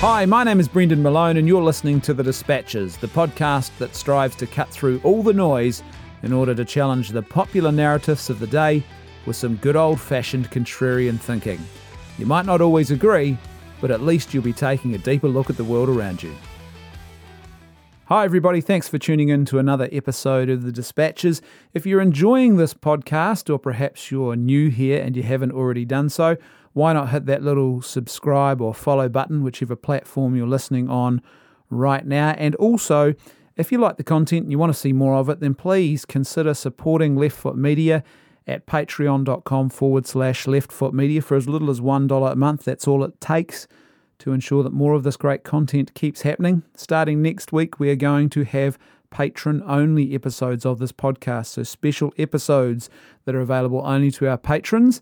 Hi, my name is Brendan Malone, and you're listening to The Dispatches, the podcast that strives to cut through all the noise in order to challenge the popular narratives of the day with some good old fashioned contrarian thinking. You might not always agree, but at least you'll be taking a deeper look at the world around you. Hi, everybody. Thanks for tuning in to another episode of The Dispatches. If you're enjoying this podcast, or perhaps you're new here and you haven't already done so, why not hit that little subscribe or follow button, whichever platform you're listening on right now? And also, if you like the content and you want to see more of it, then please consider supporting Left Foot Media at patreon.com forward slash left foot media for as little as $1 a month. That's all it takes to ensure that more of this great content keeps happening. Starting next week, we are going to have patron only episodes of this podcast. So, special episodes that are available only to our patrons.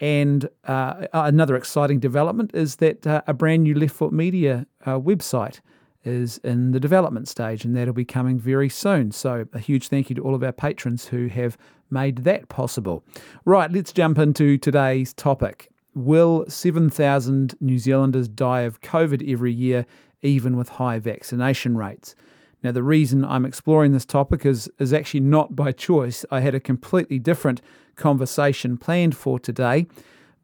And uh, another exciting development is that uh, a brand new Left Foot Media uh, website is in the development stage, and that'll be coming very soon. So, a huge thank you to all of our patrons who have made that possible. Right, let's jump into today's topic. Will 7,000 New Zealanders die of COVID every year, even with high vaccination rates? Now, the reason I'm exploring this topic is, is actually not by choice. I had a completely different conversation planned for today,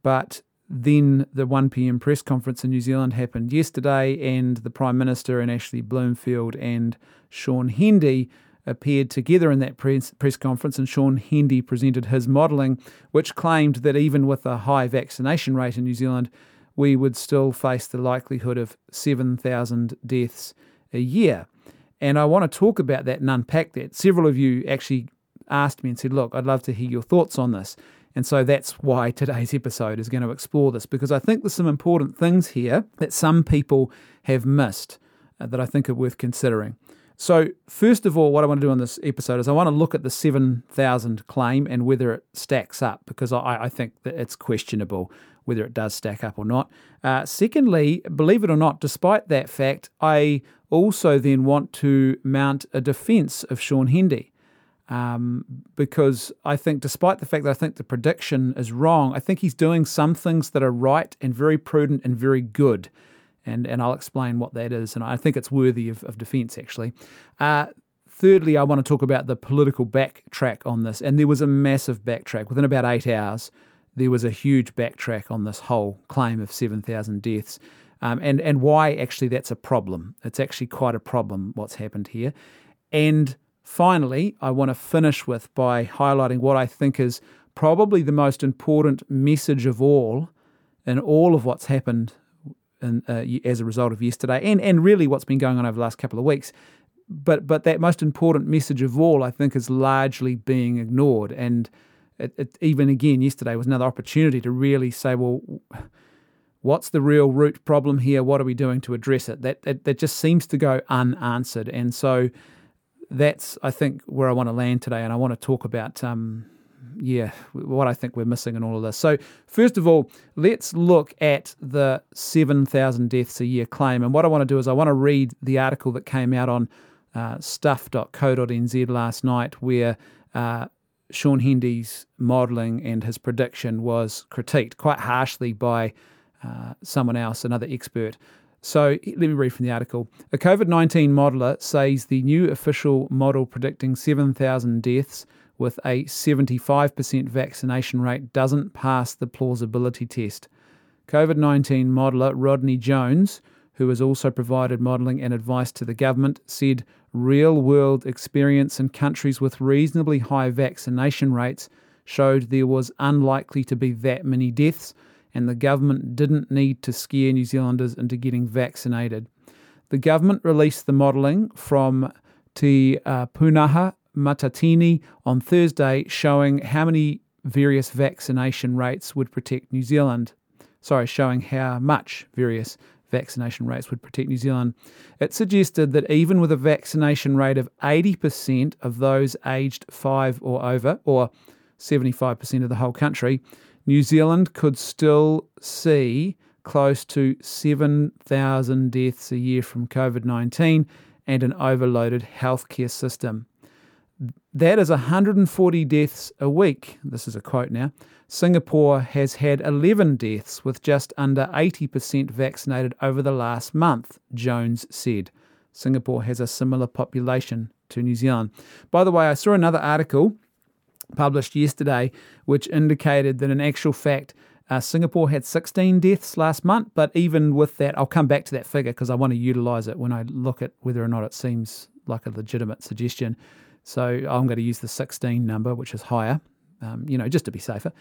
but then the 1 pm press conference in New Zealand happened yesterday, and the Prime Minister and Ashley Bloomfield and Shaun Hendy appeared together in that press, press conference, and Shaun Hendy presented his modelling, which claimed that even with a high vaccination rate in New Zealand, we would still face the likelihood of 7,000 deaths a year. And I want to talk about that and unpack that. Several of you actually asked me and said, Look, I'd love to hear your thoughts on this. And so that's why today's episode is going to explore this because I think there's some important things here that some people have missed uh, that I think are worth considering. So, first of all, what I want to do on this episode is I want to look at the 7,000 claim and whether it stacks up because I, I, think that it's questionable whether it does stack up or not. Uh, secondly, believe it or not, despite that fact, I also then want to mount a defense of Shaun Hendy. Um, because I think, despite the fact that I think the prediction is wrong, I think he's doing some things that are right and very prudent and very good and and I'll explain what that is. And I think it's worthy of, of defence actually. Uh, thirdly, I want to talk about the political backtrack on this, and there was a massive backtrack within about eight hours. There was a huge backtrack on this whole claim of seven thousand deaths. Um, and and why actually that's a problem. It's actually quite a problem what's happened here. And finally, I want to finish with by highlighting what I think is probably the most important message of all in all of what's happened in, uh, as a result of yesterday, and and really what's been going on over the last couple of weeks. But but that most important message of all, I think, is largely being ignored. And it, it, even again yesterday was another opportunity to really say, well, what's the real root problem here? What are we doing to address it? That that, that just seems to go unanswered. And so that's I think where I want to land today, and I want to talk about um, yeah, what I think we're missing in all of this. So, first of all, let's look at the 7,000 deaths a year claim. And what I want to do is I want to read the article that came out on uh, stuff.co.nz last night where uh, Shaun Hendy's modelling and his prediction was critiqued quite harshly by uh, someone else, another expert. So let me read from the article. A COVID 19 modeller says the new official model predicting 7,000 deaths with a 75% vaccination rate doesn't pass the plausibility test. COVID 19 modeller Rodney Jones, who has also provided modelling and advice to the government, said real world experience in countries with reasonably high vaccination rates showed there was unlikely to be that many deaths, and the government didn't need to scare New Zealanders into getting vaccinated. The government released the modelling from Te uh, Punaha Matatini on Thursday showing how many various vaccination rates would protect New Zealand. Sorry, showing how much various vaccination rates would protect New Zealand. It suggested that even with a vaccination rate of 80% of those aged 5 or over, or 75% of the whole country, New Zealand could still see close to 7,000 deaths a year from COVID 19 and an overloaded healthcare system. That is 140 deaths a week. This is a quote now. Singapore has had 11 deaths with just under 80% vaccinated over the last month, Jones said. Singapore has a similar population to New Zealand. By the way, I saw another article published yesterday which indicated that in actual fact, uh, Singapore had 16 deaths last month, but even with that, I'll come back to that figure because I want to utilize it when I look at whether or not it seems like a legitimate suggestion. So I'm going to use the 16 number, which is higher, um, you know, just to be safer.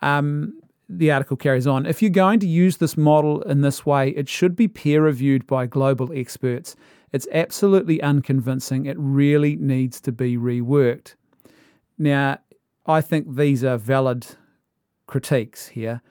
Um, the article carries on. If you're going to use this model in this way, it should be peer reviewed by global experts. It's absolutely unconvincing. It really needs to be reworked. Now, I think these are valid critiques here.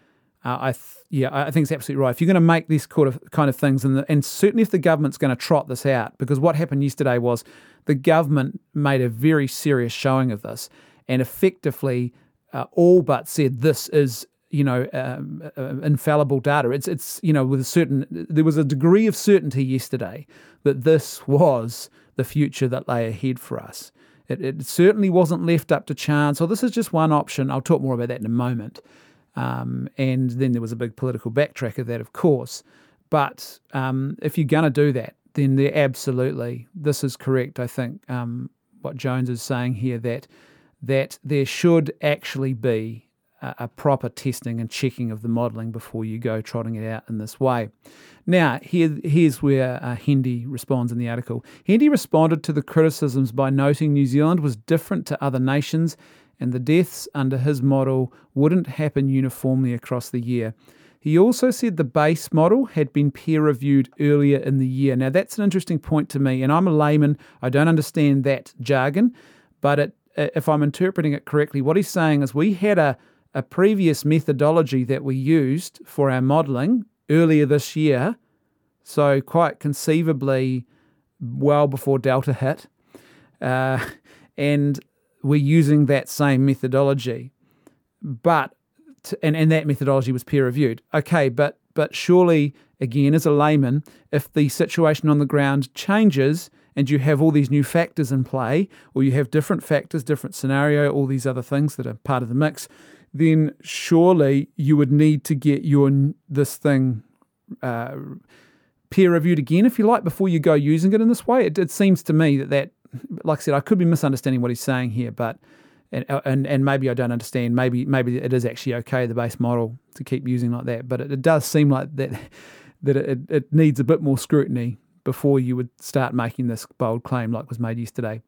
Uh, I th- yeah, I think it's absolutely right. If you're going to make these kind of kind of things, and and certainly if the government's going to trot this out, because what happened yesterday was the government made a very serious showing of this, and effectively uh, all but said this is you know um, uh, infallible data. It's it's you know with a certain there was a degree of certainty yesterday that this was the future that lay ahead for us. It, it certainly wasn't left up to chance. Or this is just one option. I'll talk more about that in a moment. Um, and then there was a big political backtrack of that, of course. But um, if you're going to do that, then they're absolutely, this is correct, I think, um, what Jones is saying here, that that there should actually be a, proper testing and checking of the modelling before you go trotting it out in this way. Now, here, here's where uh, Hendy responds in the article. Hendy responded to the criticisms by noting New Zealand was different to other nations and the deaths under his model wouldn't happen uniformly across the year. He also said the base model had been peer reviewed earlier in the year. Now, that's an interesting point to me, and I'm a layman. I don't understand that jargon, but it, if I'm interpreting it correctly, what he's saying is we had a, a previous methodology that we used for our modelling earlier this year, so quite conceivably well before Delta hit. Uh, and we're using that same methodology, but and and that methodology was peer reviewed. Okay, but but surely again, as a layman, if the situation on the ground changes and you have all these new factors in play, or you have different factors, different scenario, all these other things that are part of the mix, then surely you would need to get your this thing uh, peer reviewed again, if you like, before you go using it in this way. It, it seems to me that that like I said, I could be misunderstanding what he's saying here, but and and, and maybe I don't understand. Maybe maybe it is actually okay the base model to keep using like that, but it, it does seem like that that it, it needs a bit more scrutiny before you would start making this bold claim like was made yesterday.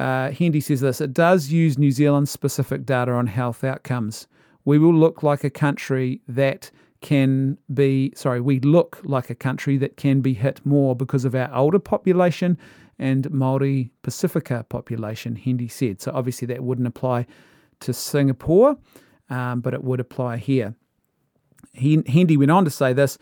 Uh, Hendy says this it does use New Zealand specific data on health outcomes. We will look like a country that can be, sorry, we look like a country that can be hit more because of our older population and Maori Pacifica population, Hendy said. So obviously that wouldn't apply to Singapore, um, but it would apply here. Hendy went on to say this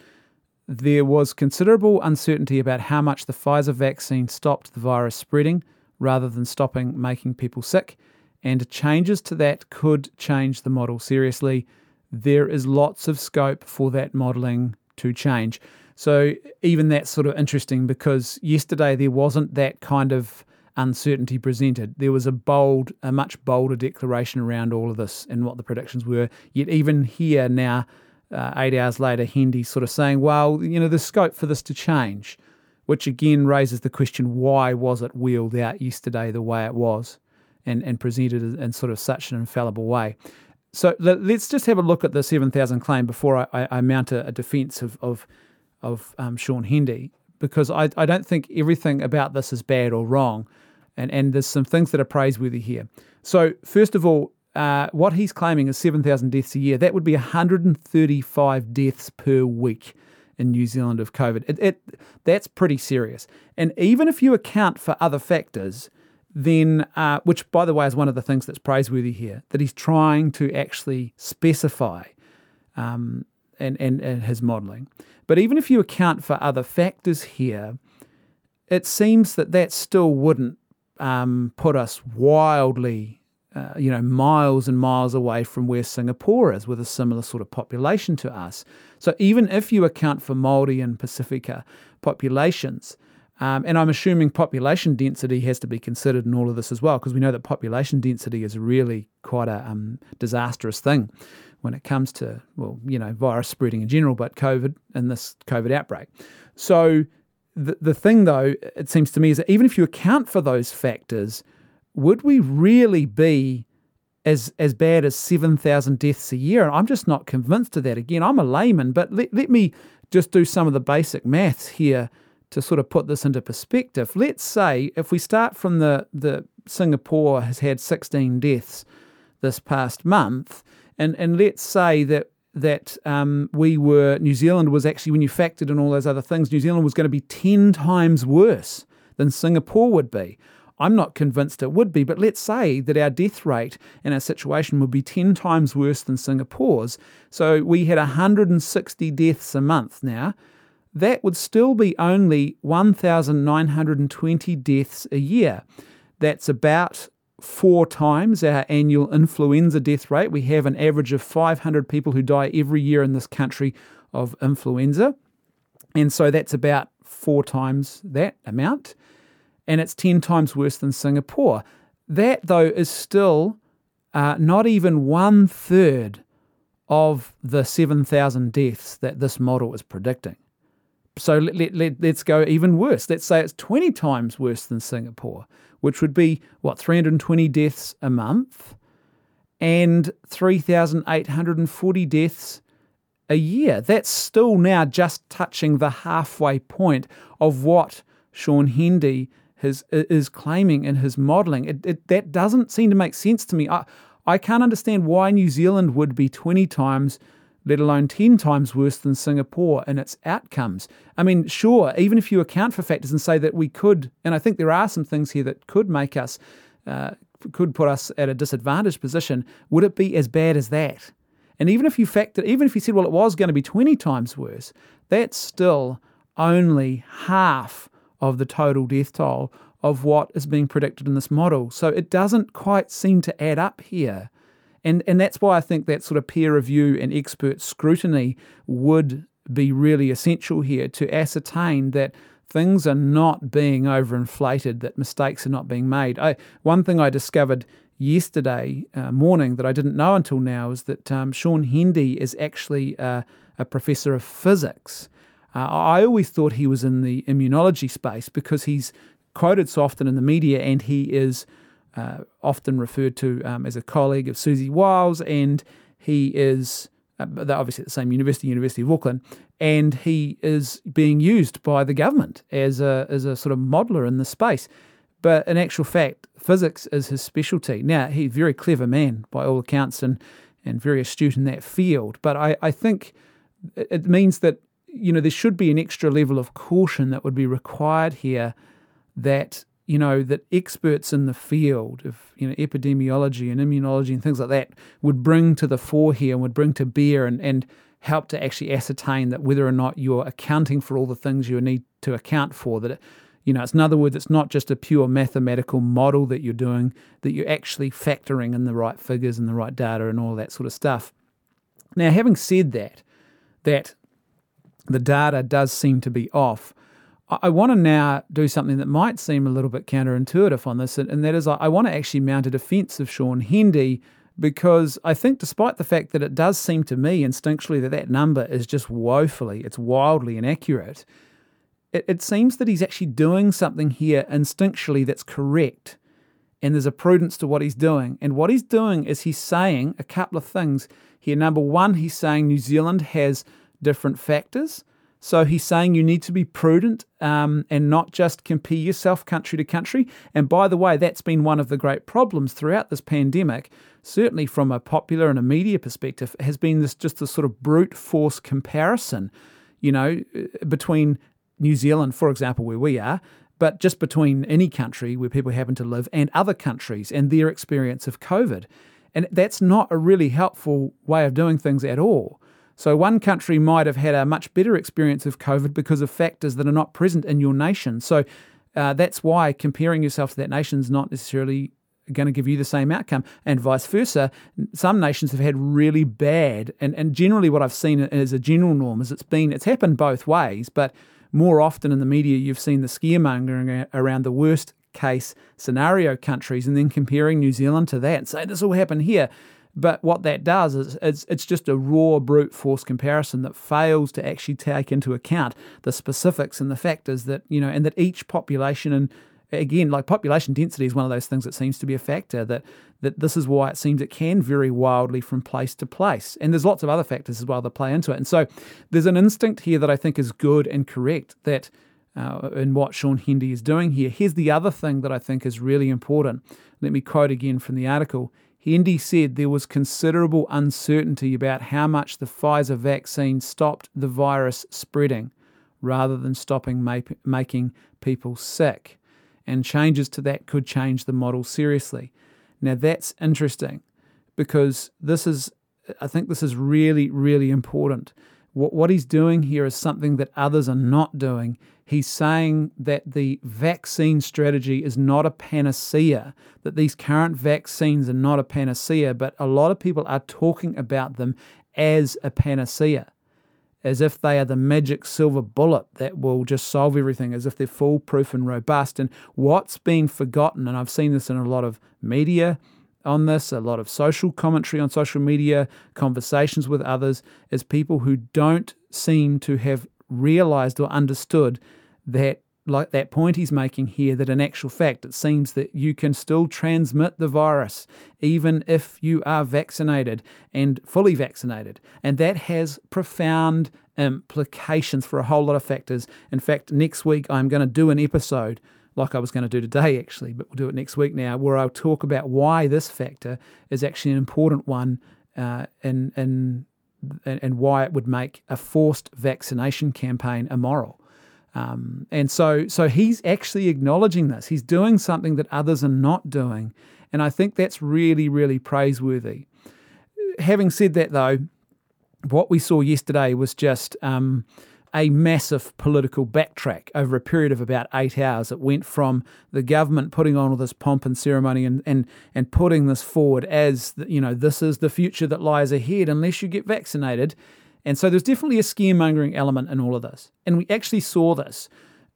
there was considerable uncertainty about how much the Pfizer vaccine stopped the virus spreading rather than stopping making people sick, and changes to that could change the model seriously. There is lots of scope for that modelling to change. So even that's sort of interesting because yesterday there wasn't that kind of uncertainty presented. There was a bold, a much bolder declaration around all of this and what the predictions were. Yet even here now, uh, eight hours later, Hendy sort of saying, well, you know, there's scope for this to change, which again raises the question, why was it wheeled out yesterday the way it was and, and presented in sort of such an infallible way? So let's just have a look at the 7,000 claim before I, I mount a, a defence of, of of um, Shaun Hendy because I, I don't think everything about this is bad or wrong. And, and there's some things that are praiseworthy here. So, first of all, uh, what he's claiming is 7,000 deaths a year. That would be 135 deaths per week in New Zealand of COVID. It, it, that's pretty serious. And even if you account for other factors, then, uh, which by the way is one of the things that's praiseworthy here, that he's trying to actually specify um, and, and, and his modelling. But even if you account for other factors here, it seems that that still wouldn't um, put us wildly, uh, you know, miles and miles away from where Singapore is with a similar sort of population to us. So even if you account for Maori and Pacifica populations, Um, and I'm assuming population density has to be considered in all of this as well, because we know that population density is really quite a um, disastrous thing when it comes to, well, you know, virus spreading in general, but COVID and this COVID outbreak. So the, the thing, though, it seems to me, is that even if you account for those factors, would we really be as as bad as 7,000 deaths a year? And I'm just not convinced of that. Again, I'm a layman, but let, let me just do some of the basic maths here to sort of put this into perspective, let's say if we start from the, the Singapore has had 16 deaths this past month, and, and let's say that that um, we were New Zealand was actually when you factored in all those other things, New Zealand was going to be 10 times worse than Singapore would be. I'm not convinced it would be, but let's say that our death rate in our situation would be 10 times worse than Singapore's. So we had 160 deaths a month now that would still be only 1,920 deaths a year. That's about four times our annual influenza death rate. We have an average of 500 people who die every year in this country of influenza. And so that's about four times that amount. And it's 10 times worse than Singapore. That, though, is still uh, not even one third of the 7,000 deaths that this model is predicting. So let, let, let, let's go even worse. Let's say it's 20 times worse than Singapore, which would be, what, 320 deaths a month and 3,840 deaths a year. That's still now just touching the halfway point of what Shaun Hendy has, is claiming in his modelling. It, it, that doesn't seem to make sense to me. I, I can't understand why New Zealand would be 20 times let alone 10 times worse than Singapore in its outcomes. I mean, sure, even if you account for factors and say that we could, and I think there are some things here that could make us, uh, could put us at a disadvantaged position, would it be as bad as that? And even if you factor, even if you said, well, it was going to be 20 times worse, that's still only half of the total death toll of what is being predicted in this model. So it doesn't quite seem to add up here. And, and that's why I think that sort of peer review and expert scrutiny would be really essential here to ascertain that things are not being overinflated, that mistakes are not being made. I, one thing I discovered yesterday uh, morning that I didn't know until now is that um, Shaun Hendy is actually uh, a professor of physics. Uh, I always thought he was in the immunology space because he's quoted so often in the media and he is uh, often referred to um, as a colleague of Siouxsie Wiles, and he is uh, they're obviously at the same university, University of Auckland, and he is being used by the government as a as a sort of modeler in the space. But in actual fact, physics is his specialty. Now he's a very clever man by all accounts, and and very astute in that field. But I, I think it means that you know there should be an extra level of caution that would be required here that you know, that experts in the field of, you know, epidemiology and immunology and things like that would bring to the fore here and would bring to bear and, and help to actually ascertain that whether or not you're accounting for all the things you need to account for, that, it, you know, it's in other words, it's not just a pure mathematical model that you're doing, that you're actually factoring in the right figures and the right data and all that sort of stuff. Now, having said that, that the data does seem to be off, I want to now do something that might seem a little bit counterintuitive on this, and that is I want to actually mount a defence of Shaun Hendy because I think, despite the fact that it does seem to me instinctually that that number is just woefully, it's wildly inaccurate, it, it seems that he's actually doing something here instinctually that's correct. And there's a prudence to what he's doing. And what he's doing is he's saying a couple of things here. Number one, he's saying New Zealand has different factors. So he's saying you need to be prudent um, and not just compare yourself country to country. And by the way, that's been one of the great problems throughout this pandemic, certainly from a popular and a media perspective, has been this just this sort of brute force comparison, you know, between New Zealand, for example, where we are, but just between any country where people happen to live and other countries and their experience of COVID. And that's not a really helpful way of doing things at all. So, one country might have had a much better experience of COVID because of factors that are not present in your nation. So, uh, that's why comparing yourself to that nation is not necessarily going to give you the same outcome, and vice versa. Some nations have had really bad, and, and generally what I've seen as a general norm is it's been it's happened both ways, but more often in the media, you've seen the scaremongering around the worst case scenario countries and then comparing New Zealand to that and say this will happen here. But what that does is it's, it's just a raw brute force comparison that fails to actually take into account the specifics and the factors that, you know, and that each population and again, like population density is one of those things that seems to be a factor that that this is why it seems it can vary wildly from place to place. And there's lots of other factors as well that play into it. And so there's an instinct here that I think is good and correct that uh, in what Shaun Hendy is doing here. Here's the other thing that I think is really important. Let me quote again from the article. Hendy said there was considerable uncertainty about how much the Pfizer vaccine stopped the virus spreading rather than stopping ma- making people sick. And changes to that could change the model seriously. Now, that's interesting because this is, I think this is really, really important. What, what he's doing here is something that others are not doing. He's saying that the vaccine strategy is not a panacea, that these current vaccines are not a panacea, but a lot of people are talking about them as a panacea, as if they are the magic silver bullet that will just solve everything, as if they're foolproof and robust. And what's being forgotten, and I've seen this in a lot of media, on this, a lot of social commentary on social media, conversations with others, is people who don't seem to have realized or understood that like that point he's making here that in actual fact it seems that you can still transmit the virus even if you are vaccinated and fully vaccinated and that has profound implications for a whole lot of factors in fact next week i'm going to do an episode like I was going to do today, actually, but we'll do it next week now, where I'll talk about why this factor is actually an important one uh, and, and, and why it would make a forced vaccination campaign immoral. Um, and so, so he's actually acknowledging this. He's doing something that others are not doing. And I think that's really, really praiseworthy. Having said that, though, what we saw yesterday was just um, a massive political backtrack over a period of about eight hours. It went from the government putting on all this pomp and ceremony and, and, and putting this forward as, you know, this is the future that lies ahead unless you get vaccinated. And so there's definitely a scaremongering element in all of this. And we actually saw this.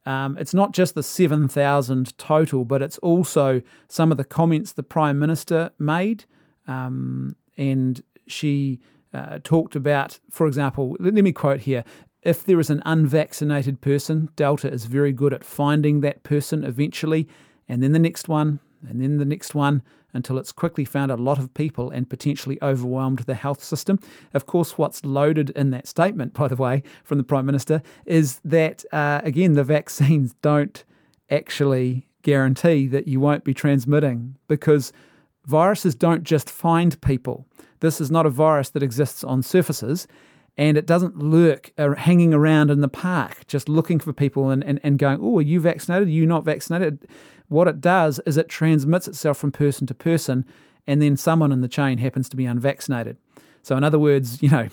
Um, it's not just the 7,000 total, but it's also some of the comments the Prime Minister made. Um, and she uh, talked about, for example, let, let me quote here if there is an unvaccinated person, Delta is very good at finding that person eventually, and then the next one, and then the next one, until it's quickly found a lot of people and potentially overwhelmed the health system. Of course, what's loaded in that statement, by the way, from the Prime Minister, is that, uh, again, the vaccines don't actually guarantee that you won't be transmitting because viruses don't just find people. This is not a virus that exists on surfaces and it doesn't lurk uh, hanging around in the park just looking for people and, and, and going, oh, are you vaccinated? Are you not vaccinated? What it does is it transmits itself from person to person, and then someone in the chain happens to be unvaccinated. So, in other words, you know,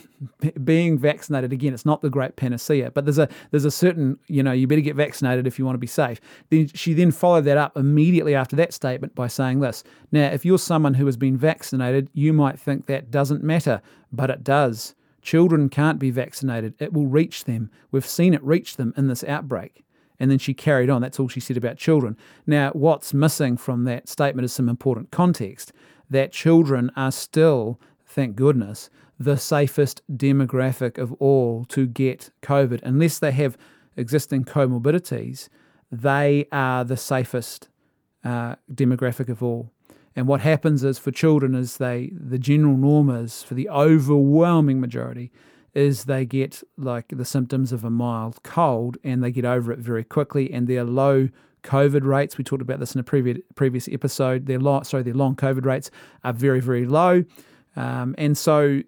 being vaccinated again, it's not the great panacea, but there's a there's a certain, you know, you better get vaccinated if you want to be safe. Then she then followed that up immediately after that statement by saying this. Now, if you're someone who has been vaccinated, you might think that doesn't matter, but it does. Children can't be vaccinated. It will reach them. We've seen it reach them in this outbreak. And then she carried on. That's all she said about children. Now, what's missing from that statement is some important context that children are still, thank goodness, the safest demographic of all to get COVID. Unless they have existing comorbidities, they are the safest uh, demographic of all. And what happens is for children is they the general norm is for the overwhelming majority is they get like the symptoms of a mild cold and they get over it very quickly and their low COVID rates. We talked about this in a previous previous episode. Their long, sorry, their long COVID rates are very very low, um, and so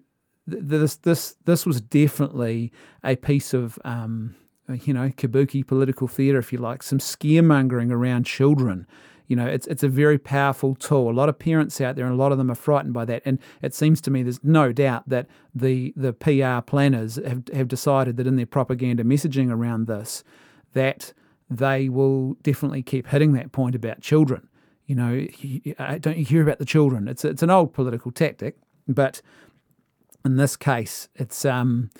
th- this this this was definitely a piece of um, you know kabuki political theatre, if you like, some scaremongering around children you know, it's it's a very powerful tool. A lot of parents out there, and a lot of them are frightened by that. And it seems to me there's no doubt that the the PR planners have have decided that in their propaganda messaging around this, that they will definitely keep hitting that point about children. You know, don't you hear about the children? It's it's an old political tactic, but in this case, it's um,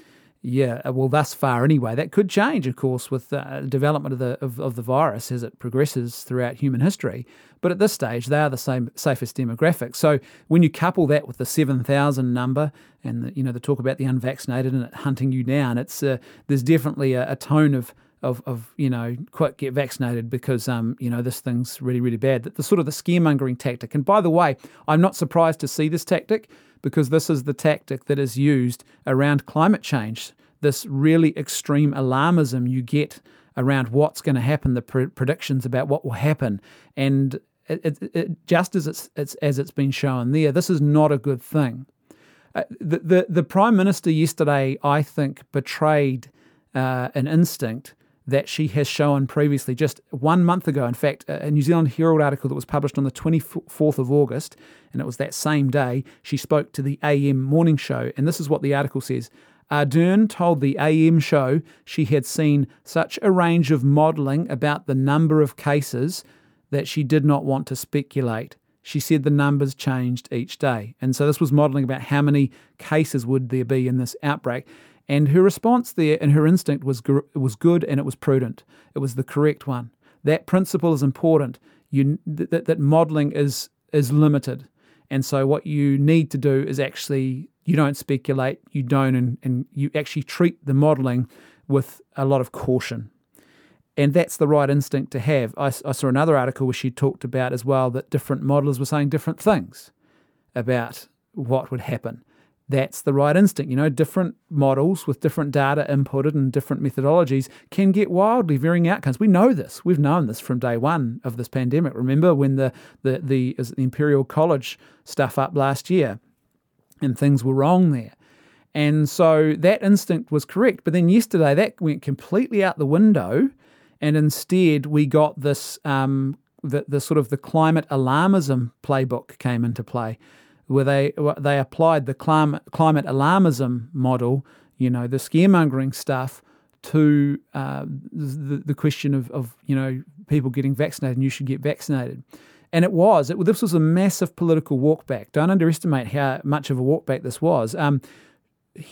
Yeah, uh, well, thus far anyway. That could change, of course, with the development of the of, of the virus as it progresses throughout human history. But at this stage, they are the same safest demographic. So when you couple that with the seven thousand number and the, you know the talk about the unvaccinated and it hunting you down, it's uh, there's definitely a, a tone of of, of you know quick get vaccinated because um you know this thing's really really bad. The, the sort of the scaremongering tactic. And by the way, I'm not surprised to see this tactic because this is the tactic that is used around climate change. This really extreme alarmism you get around what's going to happen, the pre- predictions about what will happen, and it, it, it, just as it's, it's as it's been shown there, this is not a good thing. Uh, the, the the prime minister yesterday, I think, betrayed uh, an instinct that she has shown previously, just one month ago. In fact, a New Zealand Herald article that was published on the 24th of August, and it was that same day, she spoke to the AM morning show. And this is what the article says. Ardern told the AM show she had seen such a range of modelling about the number of cases that she did not want to speculate. She said the numbers changed each day. And so this was modelling about how many cases would there be in this outbreak. And her response there and her instinct was, was good and it was prudent. It was the correct one. That principle is important. You, that, that modelling is, is limited. And so what you need to do is actually, you don't speculate, you don't, and, and you actually treat the modelling with a lot of caution. And that's the right instinct to have. I, I saw another article where she talked about as well that different modelers were saying different things about what would happen that's the right instinct. You know, different models with different data inputted and different methodologies can get wildly varying outcomes. We know this. We've known this from day one of this pandemic. Remember when the the the, the Imperial College stuff up last year, and things were wrong there. And so that instinct was correct. But then yesterday that went completely out the window, and instead we got this um, the, the sort of the climate alarmism playbook came into play where they they applied the climate climate alarmism model, you know, the scaremongering stuff, to uh, the the question of of you know people getting vaccinated and you should get vaccinated. And it was. It, this was a massive political walkback. Don't underestimate how much of a walkback this was. Um,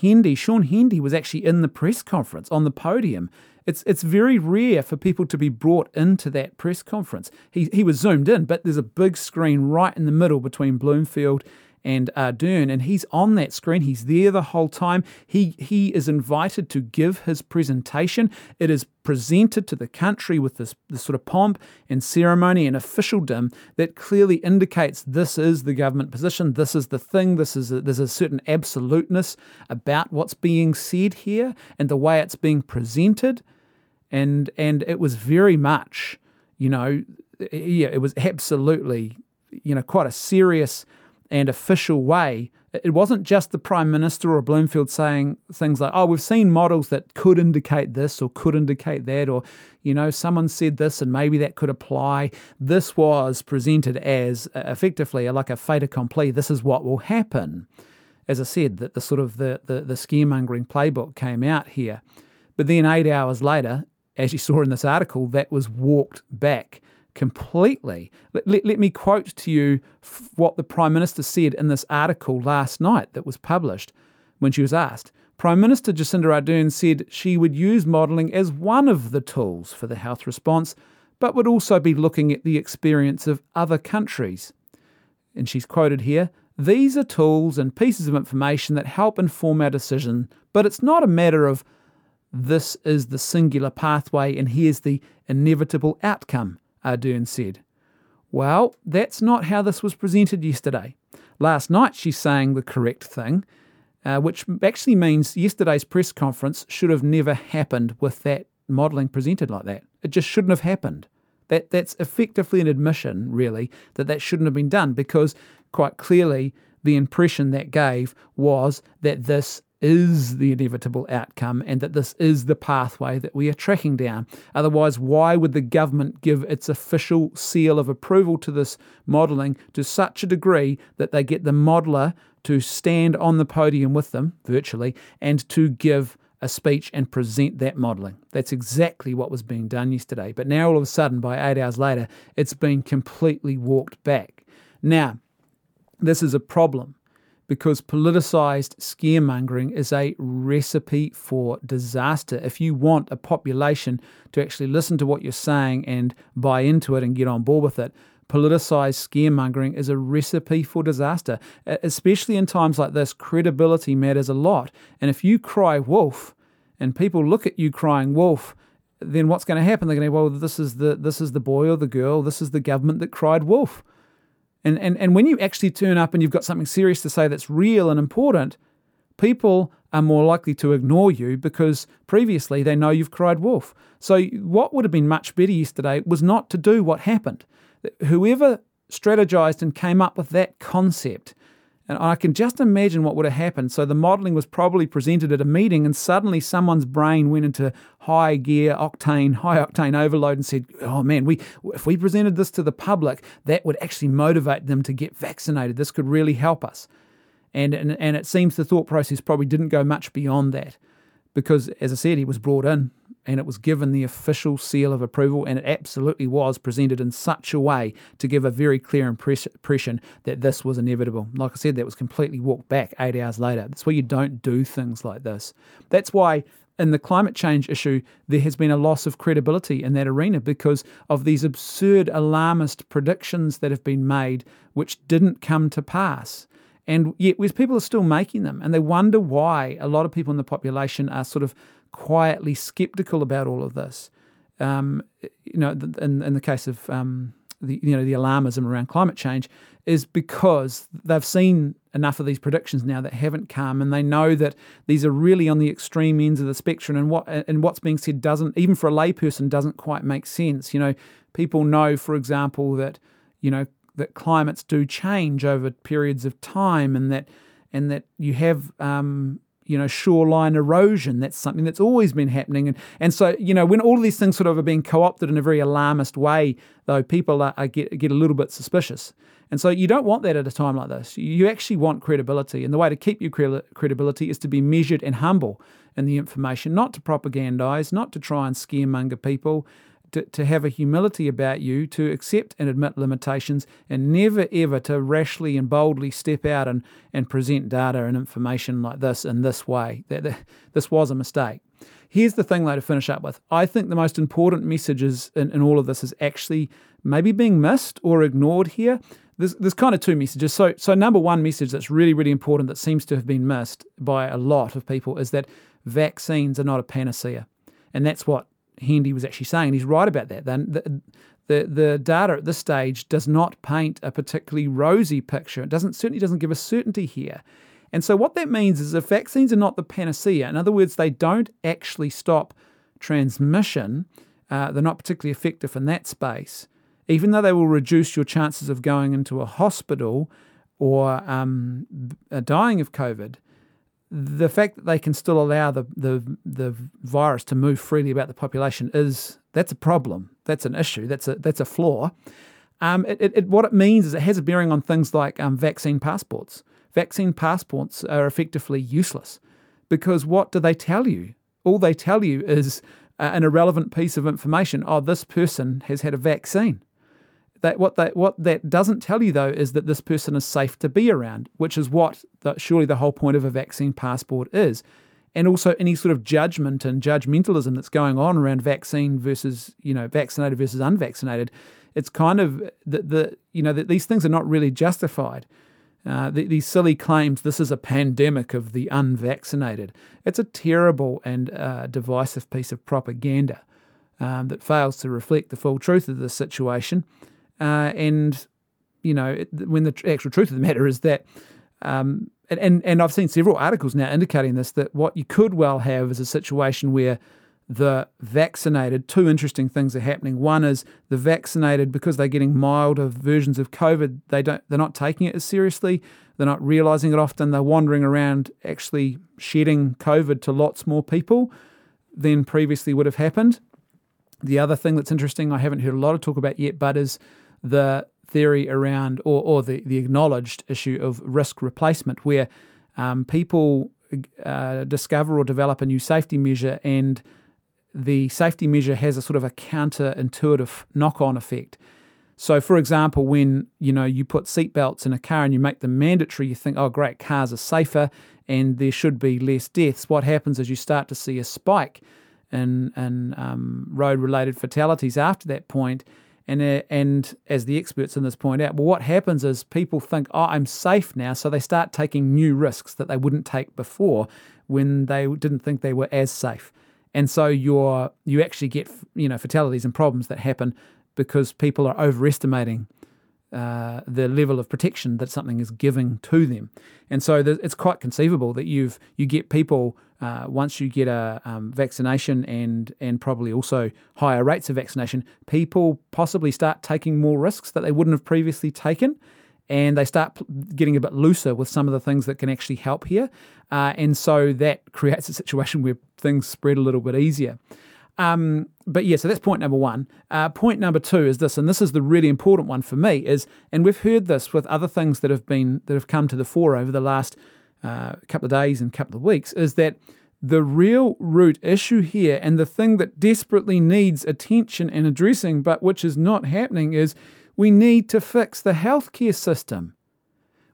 Hendy, Shaun Hendy, was actually in the press conference on the podium. It's it's very rare for people to be brought into that press conference. He he was zoomed in, but there's a big screen right in the middle between Bloomfield and uh, Ardern, and he's on that screen. He's there the whole time. He he is invited to give his presentation. It is presented to the country with this, this sort of pomp and ceremony and officialdom that clearly indicates this is the government position. This is the thing. This is a, there's a certain absoluteness about what's being said here and the way it's being presented, and and it was very much, you know, yeah, it was absolutely, you know, quite a serious and official way. It wasn't just the Prime Minister or Bloomfield saying things like, oh, we've seen models that could indicate this or could indicate that, or, you know, someone said this and maybe that could apply. This was presented as uh, effectively like a fait accompli. This is what will happen. As I said, that the sort of the, the, the scaremongering playbook came out here. But then eight hours later, as you saw in this article, that was walked back completely. Let, let, let, me quote to you what the Prime Minister said in this article last night that was published when she was asked. Prime Minister Jacinda Ardern said she would use modelling as one of the tools for the health response, but would also be looking at the experience of other countries. And she's quoted here These are tools and pieces of information that help inform our decision, but it's not a matter of this is the singular pathway and here's the inevitable outcome. Ardern said. Well, that's not how this was presented yesterday. Last night she's saying the correct thing, uh, which actually means yesterday's press conference should have never happened with that modelling presented like that. It just shouldn't have happened. That that's effectively an admission, really, that that shouldn't have been done because quite clearly the impression that gave was that this is the inevitable outcome and that this is the pathway that we are tracking down. Otherwise, why would the government give its official seal of approval to this modelling to such a degree that they get the modeller to stand on the podium with them, virtually, and to give a speech and present that modelling? That's exactly what was being done yesterday. But now, all of a sudden, by eight hours later, it's been completely walked back. Now, this is a problem because politicized scaremongering is a recipe for disaster. If you want a population to actually listen to what you're saying and buy into it and get on board with it, politicized scaremongering is a recipe for disaster. Especially in times like this, credibility matters a lot. And if you cry wolf and people look at you crying wolf, then what's going to happen? They're going to go, well, this is the this is the boy or the girl, this is the government that cried wolf. And, and, and when you actually turn up and you've got something serious to say that's real and important, people are more likely to ignore you because previously they know you've cried wolf. So, what would have been much better yesterday was not to do what happened. Whoever strategized and came up with that concept and I can just imagine what would have happened. So the modeling was probably presented at a meeting, and suddenly someone's brain went into high gear, octane, high octane overload, and said, "Oh man, we if we presented this to the public, that would actually motivate them to get vaccinated. This could really help us." And and, and it seems the thought process probably didn't go much beyond that, because as I said, he was brought in and it was given the official seal of approval, and it absolutely was presented in such a way to give a very clear impression that this was inevitable. Like I said, that was completely walked back eight hours later. That's why you don't do things like this. That's why in the climate change issue, there has been a loss of credibility in that arena because of these absurd alarmist predictions that have been made, which didn't come to pass. And yet, people are still making them, and they wonder why a lot of people in the population are sort of quietly skeptical about all of this. Um, you know, in, in the case of um, the you know the alarmism around climate change is because they've seen enough of these predictions now that haven't come, and they know that these are really on the extreme ends of the spectrum, and what and what's being said doesn't even for a layperson doesn't quite make sense. You know, people know, for example, that you know that climates do change over periods of time, and that and that you have um, you know, shoreline erosion. That's something that's always been happening. And, and so, you know, when all these things sort of are being co opted in a very alarmist way, though, people are, are get, get a little bit suspicious. And so you don't want that at a time like this. You actually want credibility. And the way to keep your credibility is to be measured and humble in the information, not to propagandize, not to try and scaremonger people, to, to have a humility about you, to accept and admit limitations, and never ever to rashly and boldly step out and, and present data and information like this in this way. That, that this was a mistake. Here's the thing, though, to finish up with. I think the most important messages in, in all of this is actually maybe being missed or ignored here. There's, there's kind of two messages. So, so number one message that's really, really important that seems to have been missed by a lot of people is that vaccines are not a panacea. And that's what Hendy was actually saying. And he's right about that. Then the, the data at this stage does not paint a particularly rosy picture. It doesn't certainly doesn't give us certainty here. And so what that means is if vaccines are not the panacea, in other words, they don't actually stop transmission, uh, they're not particularly effective in that space, even though they will reduce your chances of going into a hospital or um, dying of COVID, the fact that they can still allow the, the the virus to move freely about the population is that's a problem. That's an issue. That's a that's a flaw. Um, it, it, what it means is it has a bearing on things like um, vaccine passports. Vaccine passports are effectively useless because what do they tell you? All they tell you is uh, an irrelevant piece of information. Oh, this person has had a vaccine. That what that what that doesn't tell you though is that this person is safe to be around, which is what the, surely the whole point of a vaccine passport is. And also any sort of judgment and judgmentalism that's going on around vaccine versus you know vaccinated versus unvaccinated, it's kind of the, the you know that these things are not really justified. Uh, the, these silly claims, this is a pandemic of the unvaccinated. It's a terrible and uh, divisive piece of propaganda um, that fails to reflect the full truth of the situation. Uh, and you know, when the actual truth of the matter is that, um, and and I've seen several articles now indicating this that what you could well have is a situation where the vaccinated, two interesting things are happening. One is the vaccinated, because they're getting milder versions of COVID, they don't they're not taking it as seriously. They're not realizing it often. They're wandering around actually shedding COVID to lots more people than previously would have happened. The other thing that's interesting, I haven't heard a lot of talk about yet, but is the theory around, or, or the, the acknowledged issue of risk replacement, where um, people uh, discover or develop a new safety measure and the safety measure has a sort of a counterintuitive knock on effect. So, for example, when you know you put seatbelts in a car and you make them mandatory, you think, "Oh, great, cars are safer and there should be less deaths." What happens is you start to see a spike in, in um, road-related fatalities after that point, and uh, and as the experts in this point out, well, what happens is people think, "Oh, I'm safe now," so they start taking new risks that they wouldn't take before when they didn't think they were as safe. And so you're you actually get you know fatalities and problems that happen because people are overestimating uh, the level of protection that something is giving to them, and so it's quite conceivable that you've you get people uh, once you get a um, vaccination and and probably also higher rates of vaccination, people possibly start taking more risks that they wouldn't have previously taken, and they start getting a bit looser with some of the things that can actually help here. Uh, and so that creates a situation where things spread a little bit easier. Um, but yeah, so that's point number one. Uh, point number two is this, and this is the really important one for me, is and we've heard this with other things that have been that have come to the fore over the last uh, couple of days and couple of weeks, is that the real root issue here and the thing that desperately needs attention and addressing, but which is not happening, is we need to fix the healthcare system.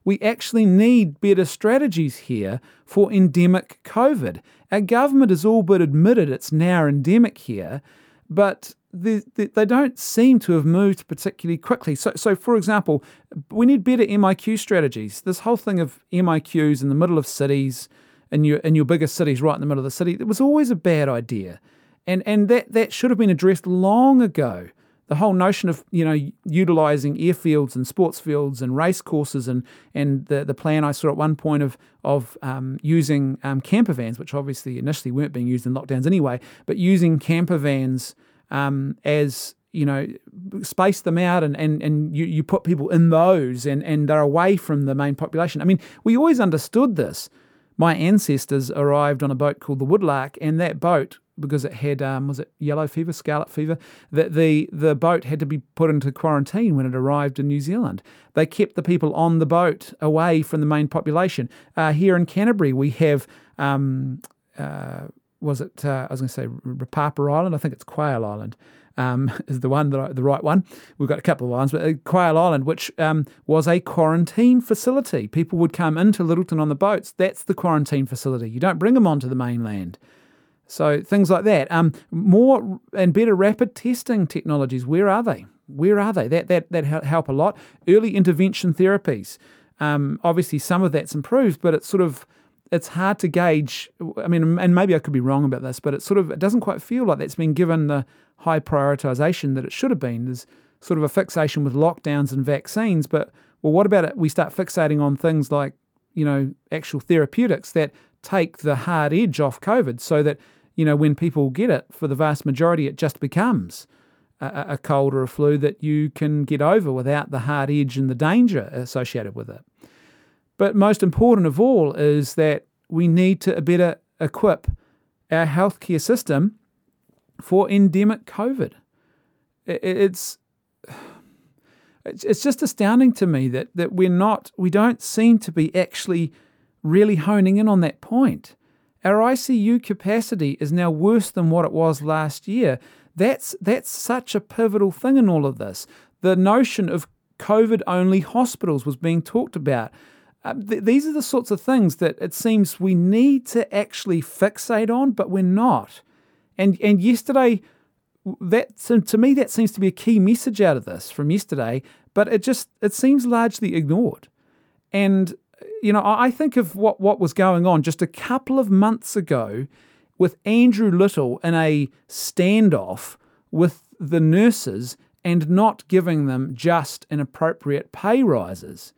We actually need better strategies here for endemic COVID. Our government has all but admitted it's now endemic here, but they, they don't seem to have moved particularly quickly. So, so, for example, we need better MIQ strategies. This whole thing of MIQs in the middle of cities, in your in your biggest cities, right in the middle of the city, it was always a bad idea, and and that that should have been addressed long ago the whole notion of you know utilizing airfields and sports fields and race courses and and the the plan I saw at one point of of um, using um, camper vans, which obviously initially weren't being used in lockdowns anyway, but using camper vans um, as you know space them out and and and you, you put people in those and and they're away from the main population. I mean, we always understood this. My ancestors arrived on a boat called the Woodlark, and that boat because it had um, was it yellow fever, scarlet fever. That the the boat had to be put into quarantine when it arrived in New Zealand. They kept the people on the boat away from the main population. Uh, here in Canterbury, we have. Um, uh, was it? Uh, I was going to say Ripapa Island. I think it's Quail Island. Um, is the one the, the right one. We've got a couple of islands, but uh, Quail Island, which um, was a quarantine facility. People would come into Lyttelton on the boats. That's the quarantine facility. You don't bring them onto the mainland. So things like that. Um, more and better rapid testing technologies. Where are they? Where are they? That that that help a lot. Early intervention therapies. Um, obviously, some of that's improved, but it's sort of it's hard to gauge. I mean, and maybe I could be wrong about this, but it sort of it doesn't quite feel like that's been given the high prioritization that it should have been. There's sort of a fixation with lockdowns and vaccines, but well, what about it? We start fixating on things like you know actual therapeutics that take the hard edge off COVID, so that you know, when people get it, for the vast majority, it just becomes a, a cold or a flu that you can get over without the hard edge and the danger associated with it. But most important of all is that we need to better equip our healthcare system for endemic COVID. It's it's just astounding to me that that we're not we don't seem to be actually really honing in on that point. Our ICU capacity is now worse than what it was last year. That's, that's such a pivotal thing in all of this. The notion of COVID only hospitals was being talked about. Uh, th- these are the sorts of things that it seems we need to actually fixate on, but we're not. And, and yesterday, that to me that seems to be a key message out of this from yesterday, but it just it seems largely ignored. And you know, I think of what, what was going on just a couple of months ago with Andrew Little in a standoff with the nurses and not giving them just and appropriate pay rises.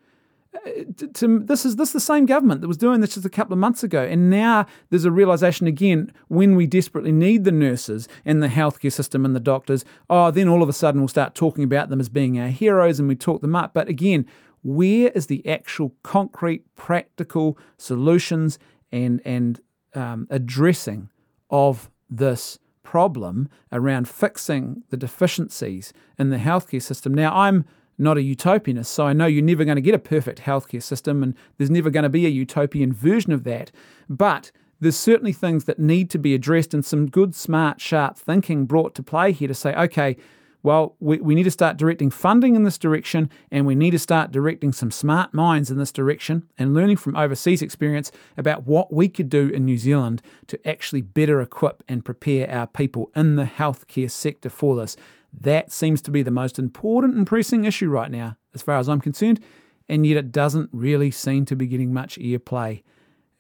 Uh, to, this is this is the same government that was doing this just a couple of months ago, and now there's a realization again when we desperately need the nurses and the healthcare system and the doctors. Oh, then all of a sudden we'll start talking about them as being our heroes, and we talk them up. But again, where is the actual concrete, practical solutions and and um, addressing of this problem around fixing the deficiencies in the healthcare system? Now, I'm not a utopianist, so I know you're never going to get a perfect healthcare system, and there's never going to be a utopian version of that. But there's certainly things that need to be addressed, and some good, smart, sharp thinking brought to play here to say, okay, Well, we, we need to start directing funding in this direction, and we need to start directing some smart minds in this direction and learning from overseas experience about what we could do in New Zealand to actually better equip and prepare our people in the healthcare sector for this. That seems to be the most important and pressing issue right now, as far as I'm concerned, and yet it doesn't really seem to be getting much airplay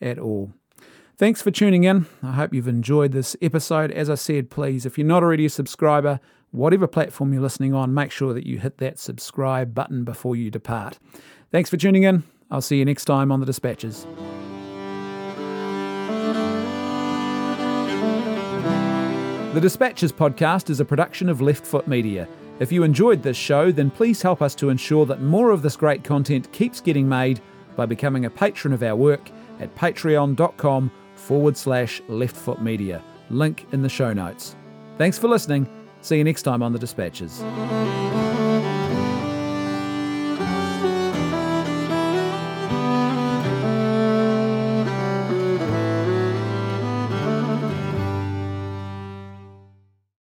at all. Thanks for tuning in. I hope you've enjoyed this episode. As I said, please, if you're not already a subscriber, whatever platform you're listening on, make sure that you hit that subscribe button before you depart. Thanks for tuning in. I'll see you next time on the Dispatches. The Dispatches podcast is a production of Left Foot Media. If you enjoyed this show, then please help us to ensure that more of this great content keeps getting made by becoming a patron of our work at patreon.com forward slash leftfootmedia. Link in the show notes. Thanks for listening. See you next time on the Dispatches.